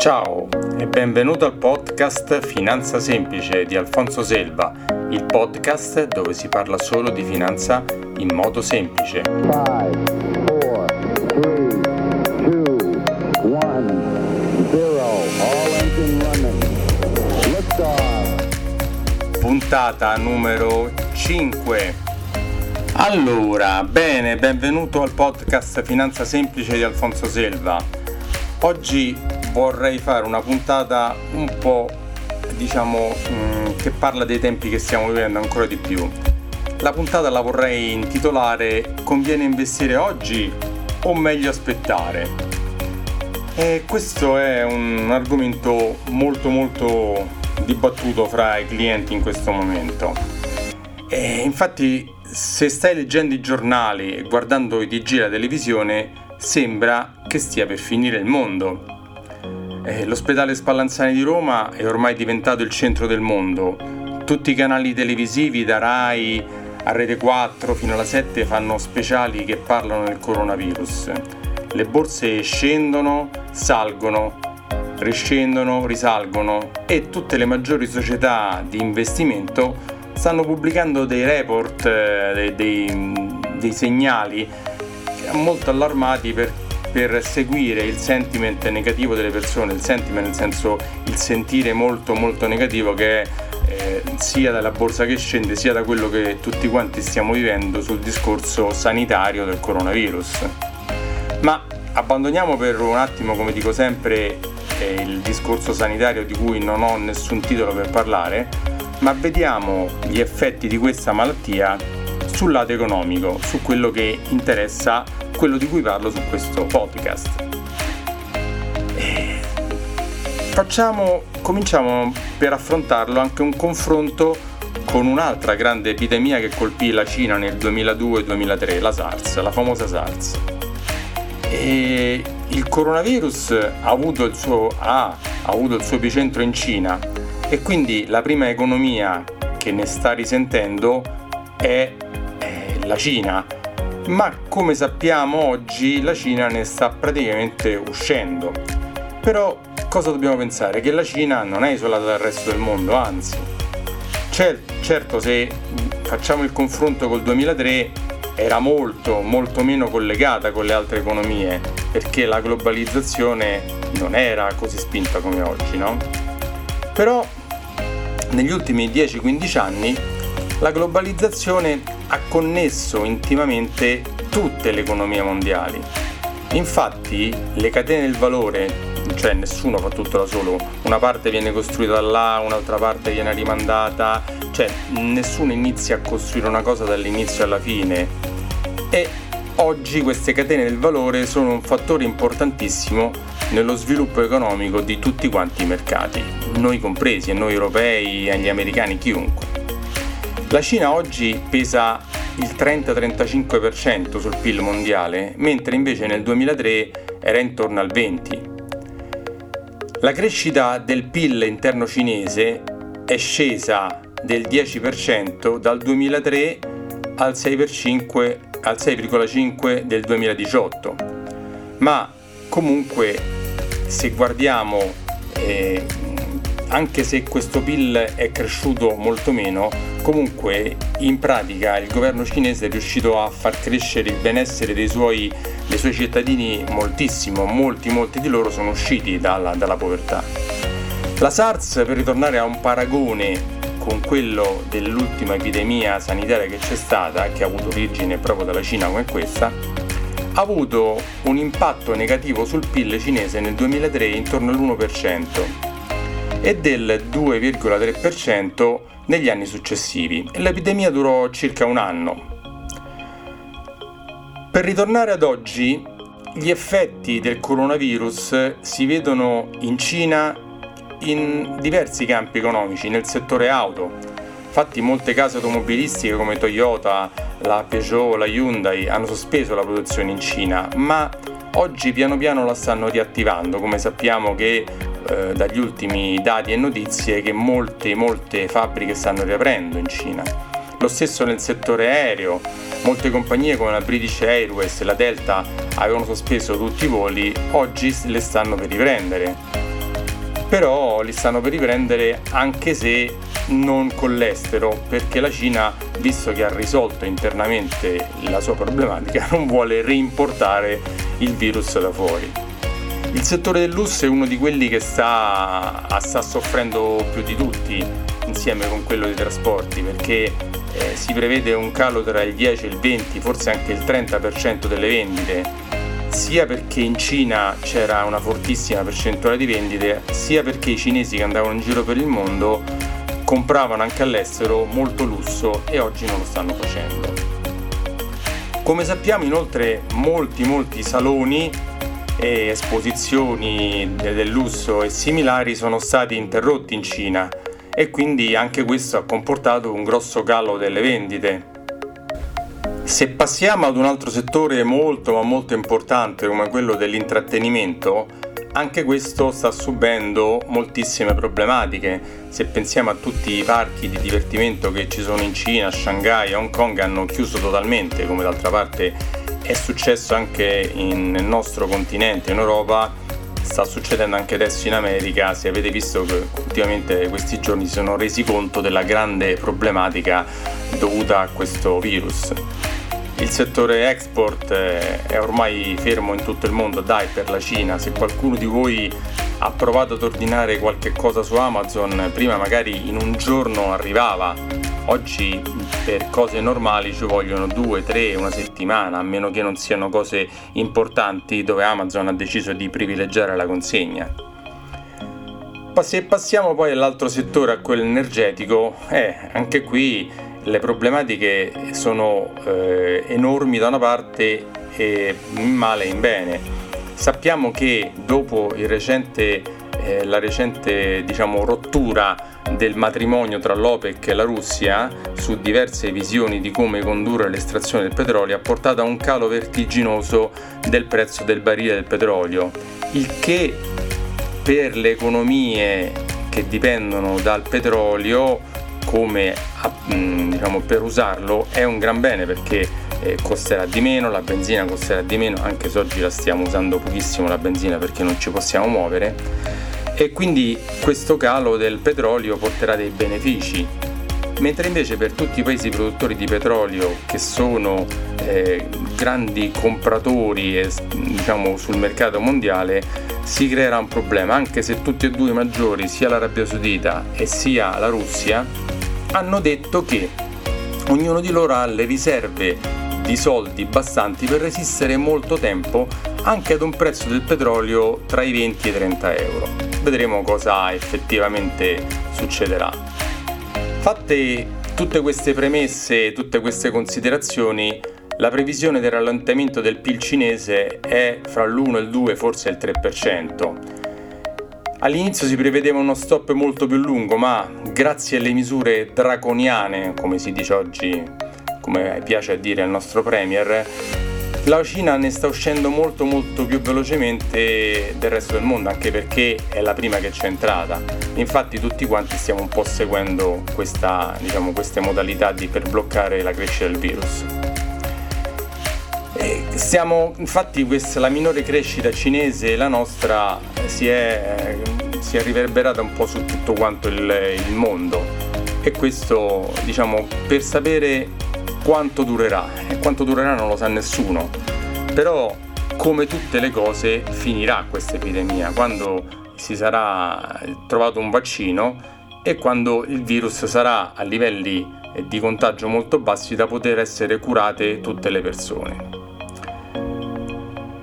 Ciao e benvenuto al podcast Finanza Semplice di Alfonso Selva, il podcast dove si parla solo di finanza in modo semplice. Five, four, three, two, one, Puntata numero 5. Allora, bene, benvenuto al podcast Finanza Semplice di Alfonso Selva. Oggi vorrei fare una puntata un po' diciamo mm, che parla dei tempi che stiamo vivendo ancora di più. La puntata la vorrei intitolare Conviene investire oggi o meglio aspettare? E questo è un argomento molto molto dibattuto fra i clienti in questo momento. E infatti se stai leggendo i giornali e guardando i TG e la televisione sembra che stia per finire il mondo eh, l'ospedale Spallanzani di Roma è ormai diventato il centro del mondo. Tutti i canali televisivi, da Rai a Rete 4 fino alla 7, fanno speciali che parlano del coronavirus. Le borse scendono, salgono, riscendono, risalgono e tutte le maggiori società di investimento stanno pubblicando dei report, eh, dei, dei, dei segnali molto allarmati per per seguire il sentiment negativo delle persone, il sentiment nel senso il sentire molto molto negativo che è eh, sia dalla borsa che scende sia da quello che tutti quanti stiamo vivendo sul discorso sanitario del coronavirus. Ma abbandoniamo per un attimo, come dico sempre, eh, il discorso sanitario di cui non ho nessun titolo per parlare, ma vediamo gli effetti di questa malattia sul lato economico, su quello che interessa quello di cui parlo su questo podcast. Facciamo, cominciamo per affrontarlo anche un confronto con un'altra grande epidemia che colpì la Cina nel 2002-2003, la SARS, la famosa SARS. E il coronavirus ha avuto il suo, ha, ha avuto il suo epicentro in Cina e quindi la prima economia che ne sta risentendo è la Cina ma come sappiamo oggi la Cina ne sta praticamente uscendo. Però cosa dobbiamo pensare? Che la Cina non è isolata dal resto del mondo, anzi. certo se facciamo il confronto col 2003 era molto molto meno collegata con le altre economie perché la globalizzazione non era così spinta come oggi, no? Però negli ultimi 10-15 anni la globalizzazione ha connesso intimamente tutte le economie mondiali. Infatti le catene del valore, cioè nessuno fa tutto da solo, una parte viene costruita là, un'altra parte viene rimandata, cioè nessuno inizia a costruire una cosa dall'inizio alla fine. E oggi queste catene del valore sono un fattore importantissimo nello sviluppo economico di tutti quanti i mercati, noi compresi, noi europei, gli americani, chiunque. La Cina oggi pesa il 30-35% sul PIL mondiale, mentre invece nel 2003 era intorno al 20%. La crescita del PIL interno cinese è scesa del 10% dal 2003 al 6,5% del 2018. Ma comunque se guardiamo eh, anche se questo PIL è cresciuto molto meno, comunque in pratica il governo cinese è riuscito a far crescere il benessere dei suoi, dei suoi cittadini moltissimo, molti molti di loro sono usciti dalla, dalla povertà. La SARS, per ritornare a un paragone con quello dell'ultima epidemia sanitaria che c'è stata, che ha avuto origine proprio dalla Cina come questa, ha avuto un impatto negativo sul PIL cinese nel 2003 intorno all'1% e del 2,3% negli anni successivi. L'epidemia durò circa un anno. Per ritornare ad oggi, gli effetti del coronavirus si vedono in Cina in diversi campi economici, nel settore auto. Infatti molte case automobilistiche come Toyota, la Peugeot, la Hyundai hanno sospeso la produzione in Cina, ma oggi piano piano la stanno riattivando, come sappiamo che eh, dagli ultimi dati e notizie che molte, molte fabbriche stanno riaprendo in Cina. Lo stesso nel settore aereo, molte compagnie come la British Airways e la Delta avevano sospeso tutti i voli, oggi le stanno per riprendere. però li stanno per riprendere anche se non con l'estero, perché la Cina, visto che ha risolto internamente la sua problematica, non vuole reimportare il virus da fuori. Il settore del lusso è uno di quelli che sta, sta soffrendo più di tutti, insieme con quello dei trasporti, perché eh, si prevede un calo tra il 10 e il 20, forse anche il 30% delle vendite sia perché in Cina c'era una fortissima percentuale di vendite, sia perché i cinesi che andavano in giro per il mondo compravano anche all'estero molto lusso e oggi non lo stanno facendo. Come sappiamo inoltre molti molti saloni e esposizioni del lusso e similari sono stati interrotti in Cina e quindi anche questo ha comportato un grosso calo delle vendite se passiamo ad un altro settore molto ma molto importante come quello dell'intrattenimento, anche questo sta subendo moltissime problematiche. Se pensiamo a tutti i parchi di divertimento che ci sono in Cina, Shanghai, Hong Kong hanno chiuso totalmente, come d'altra parte è successo anche in, nel nostro continente, in Europa, sta succedendo anche adesso in America, se avete visto che ultimamente questi giorni si sono resi conto della grande problematica dovuta a questo virus. Il settore export eh, è ormai fermo in tutto il mondo, dai per la Cina, se qualcuno di voi ha provato ad ordinare qualche cosa su Amazon, prima magari in un giorno arrivava, oggi per cose normali ci vogliono due, tre, una settimana, a meno che non siano cose importanti dove Amazon ha deciso di privilegiare la consegna. Se passiamo poi all'altro settore, a quello energetico, eh, anche qui le problematiche sono eh, enormi da una parte e in male e in bene. Sappiamo che dopo recente, eh, la recente diciamo, rottura del matrimonio tra l'OPEC e la Russia su diverse visioni di come condurre l'estrazione del petrolio ha portato a un calo vertiginoso del prezzo del barile del petrolio, il che per le economie che dipendono dal petrolio come mm, diciamo, per usarlo è un gran bene perché eh, costerà di meno, la benzina costerà di meno, anche se oggi la stiamo usando pochissimo la benzina perché non ci possiamo muovere e quindi questo calo del petrolio porterà dei benefici mentre invece per tutti i paesi produttori di petrolio che sono eh, grandi compratori eh, diciamo, sul mercato mondiale si creerà un problema anche se tutti e due i maggiori sia l'Arabia Saudita e sia la Russia hanno detto che ognuno di loro ha le riserve di soldi bastanti per resistere molto tempo anche ad un prezzo del petrolio tra i 20 e i 30 euro. Vedremo cosa effettivamente succederà. Fatte tutte queste premesse, tutte queste considerazioni, la previsione del rallentamento del PIL cinese è fra l'1 e il 2, forse il 3%. All'inizio si prevedeva uno stop molto più lungo, ma grazie alle misure draconiane, come si dice oggi, come piace a dire al nostro Premier, la Cina ne sta uscendo molto molto più velocemente del resto del mondo, anche perché è la prima che c'è entrata. Infatti tutti quanti stiamo un po' seguendo questa, diciamo, queste modalità di, per bloccare la crescita del virus. Stiamo, infatti questa, la minore crescita cinese, la nostra, si è, si è riverberata un po' su tutto quanto il, il mondo e questo diciamo per sapere quanto durerà quanto durerà non lo sa nessuno però come tutte le cose finirà questa epidemia quando si sarà trovato un vaccino e quando il virus sarà a livelli di contagio molto bassi da poter essere curate tutte le persone.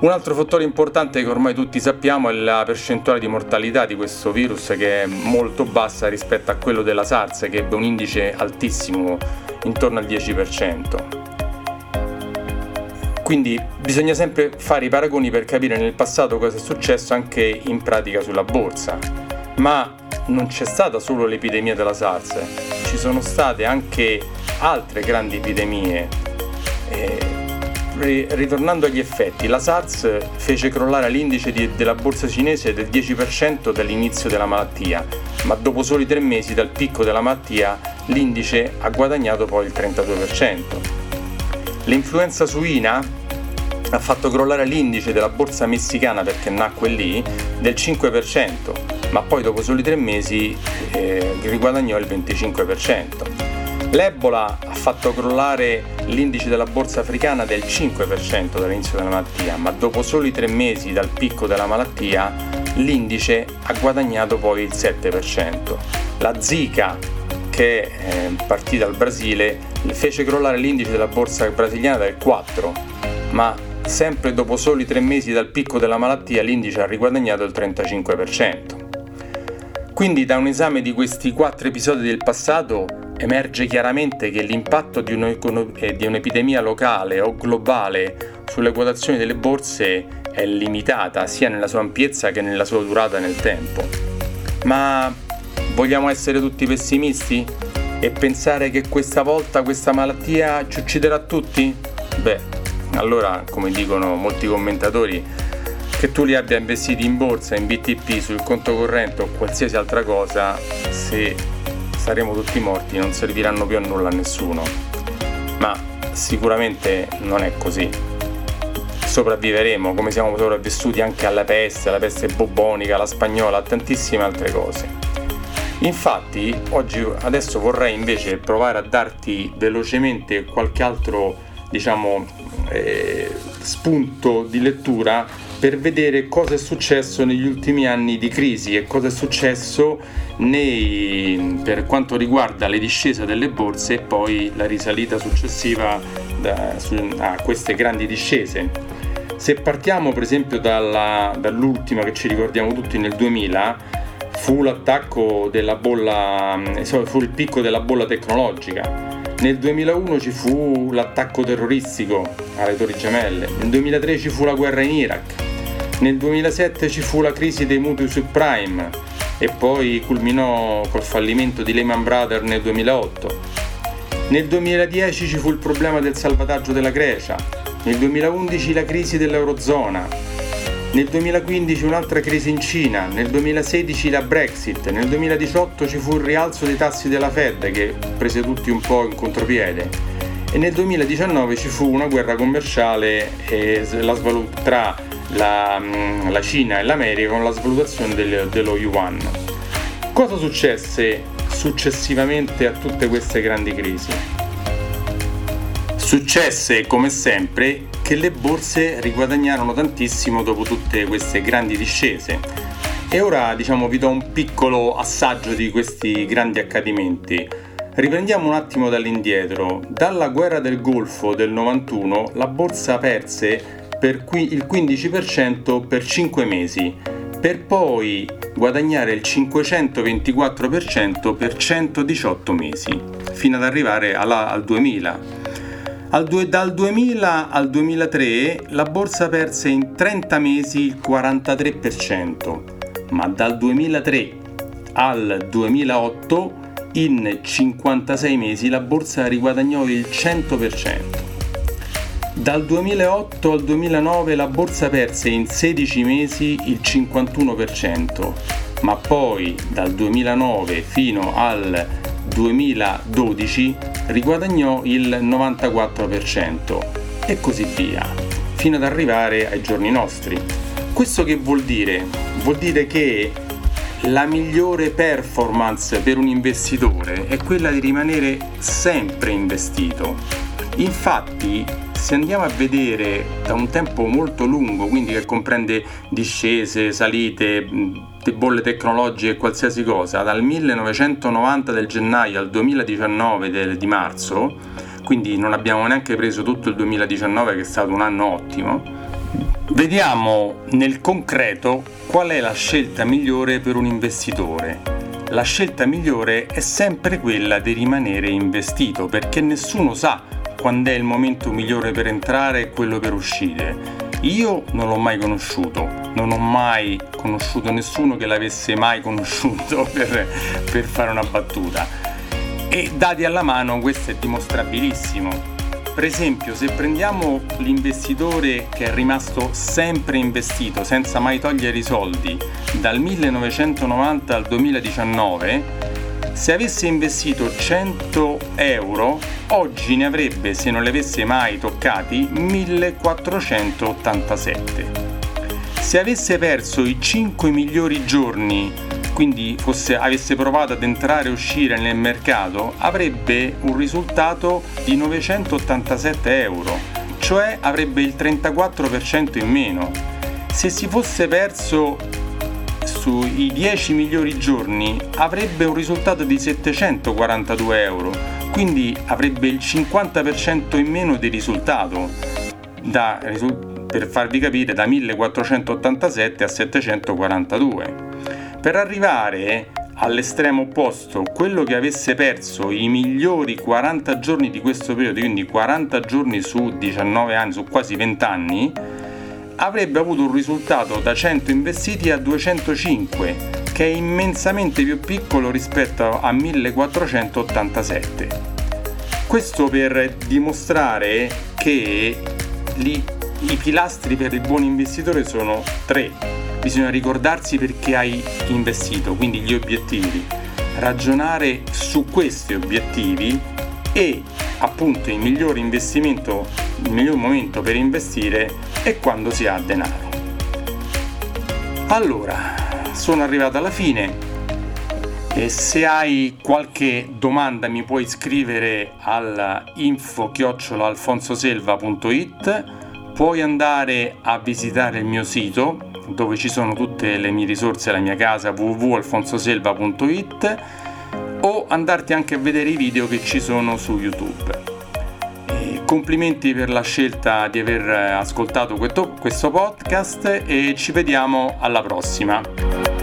Un altro fattore importante che ormai tutti sappiamo è la percentuale di mortalità di questo virus che è molto bassa rispetto a quello della SARS che ebbe un indice altissimo, intorno al 10%. Quindi bisogna sempre fare i paragoni per capire nel passato cosa è successo anche in pratica sulla borsa. Ma non c'è stata solo l'epidemia della SARS, ci sono state anche altre grandi epidemie. Eh, ritornando agli effetti, la SARS fece crollare l'indice di, della borsa cinese del 10% dall'inizio della malattia, ma dopo soli tre mesi dal picco della malattia l'indice ha guadagnato poi il 32%. L'influenza suina ha fatto crollare l'indice della borsa messicana perché nacque lì del 5%, ma poi dopo soli tre mesi eh, riguadagnò il 25%. L'Ebola ha fatto crollare l'indice della borsa africana del 5% dall'inizio della malattia, ma dopo soli tre mesi dal picco della malattia l'indice ha guadagnato poi il 7%. La Zika, che è eh, partita dal Brasile, fece crollare l'indice della borsa brasiliana del 4%, ma sempre dopo soli tre mesi dal picco della malattia l'indice ha riguadagnato il 35%. Quindi da un esame di questi quattro episodi del passato emerge chiaramente che l'impatto di, eh, di un'epidemia locale o globale sulle quotazioni delle borse è limitata sia nella sua ampiezza che nella sua durata nel tempo. Ma vogliamo essere tutti pessimisti e pensare che questa volta questa malattia ci ucciderà tutti? Beh, allora, come dicono molti commentatori, che tu li abbia investiti in borsa, in BTP, sul conto corrente o qualsiasi altra cosa, se saremo tutti morti non serviranno più a nulla a nessuno. Ma sicuramente non è così. Sopravviveremo come siamo sopravvissuti anche alla peste, alla peste bubonica, alla spagnola, a tantissime altre cose. Infatti, oggi adesso vorrei invece provare a darti velocemente qualche altro, diciamo, eh, spunto di lettura per vedere cosa è successo negli ultimi anni di crisi e cosa è successo nei, per quanto riguarda le discese delle borse e poi la risalita successiva da, su, a queste grandi discese. Se partiamo per esempio dalla, dall'ultima che ci ricordiamo tutti nel 2000, fu l'attacco della bolla, fu il picco della bolla tecnologica nel 2001 ci fu l'attacco terroristico alle Torri Gemelle, nel 2003 ci fu la guerra in Iraq, nel 2007 ci fu la crisi dei mutui subprime e poi culminò col fallimento di Lehman Brothers nel 2008. Nel 2010 ci fu il problema del salvataggio della Grecia, nel 2011 la crisi dell'Eurozona, nel 2015 un'altra crisi in Cina, nel 2016 la Brexit, nel 2018 ci fu il rialzo dei tassi della Fed che prese tutti un po' in contropiede e nel 2019 ci fu una guerra commerciale la svalut- tra la, mm, la, Cina e l'America con la svalutazione del, dello yuan. Cosa successe successivamente a tutte queste grandi crisi? Successe come sempre che le borse riguadagnarono tantissimo dopo tutte queste grandi discese. E ora diciamo vi do un piccolo assaggio di questi grandi accadimenti. Riprendiamo un attimo dall'indietro. Dalla guerra del Golfo del 91 la borsa perse per il 15% per 5 mesi, per poi guadagnare il 524% per 118 mesi, fino ad arrivare alla, al 2000 due, dal 2000 al 2003 la borsa perse in 30 mesi il 43%, ma dal 2003 al 2008 in 56 mesi la borsa riguadagnò il 100%. Dal 2008 al 2009 la borsa perse in 16 mesi il 51%, ma poi dal 2009 fino al 2012 riguadagnò il 94% e così via, fino ad arrivare ai giorni nostri. Questo che vuol dire? Vuol dire che la migliore performance per un investitore è quella di rimanere sempre investito. Infatti, se andiamo a vedere da un tempo molto lungo, quindi che comprende discese, salite, bolle tecnologiche e qualsiasi cosa, dal 1990 del gennaio al 2019 del, di marzo, quindi non abbiamo neanche preso tutto il 2019 che è stato un anno ottimo, vediamo nel concreto qual è la scelta migliore per un investitore. La scelta migliore è sempre quella di rimanere investito perché nessuno sa quando è il momento migliore per entrare e quello per uscire. Io non l'ho mai conosciuto, non ho mai conosciuto nessuno che l'avesse mai conosciuto per, per fare una battuta. E dati alla mano questo è dimostrabilissimo. Per esempio, se prendiamo l'investitore che è rimasto sempre investito senza mai togliere i soldi dal 1990 al 2019, se avesse investito 100 euro, oggi ne avrebbe, se non li avesse mai toccati, 1487. Se avesse perso i 5 migliori giorni quindi fosse, avesse provato ad entrare e uscire nel mercato, avrebbe un risultato di 987 euro, cioè avrebbe il 34% in meno. Se si fosse perso sui 10 migliori giorni avrebbe un risultato di 742 euro, quindi avrebbe il 50% in meno di risultato, da, per farvi capire da 1487 a 742. Per arrivare all'estremo opposto, quello che avesse perso i migliori 40 giorni di questo periodo, quindi 40 giorni su 19 anni, su quasi 20 anni, avrebbe avuto un risultato da 100 investiti a 205, che è immensamente più piccolo rispetto a 1487. Questo per dimostrare che li, i pilastri per il buon investitore sono tre bisogna ricordarsi perché hai investito, quindi gli obiettivi, ragionare su questi obiettivi e appunto il miglior investimento, il miglior momento per investire è quando si ha denaro. Allora, sono arrivato alla fine e se hai qualche domanda mi puoi scrivere al info alfonsoselva.it puoi andare a visitare il mio sito dove ci sono tutte le mie risorse, la mia casa www.alfonsoselva.it o andarti anche a vedere i video che ci sono su YouTube. Complimenti per la scelta di aver ascoltato questo, questo podcast e ci vediamo alla prossima.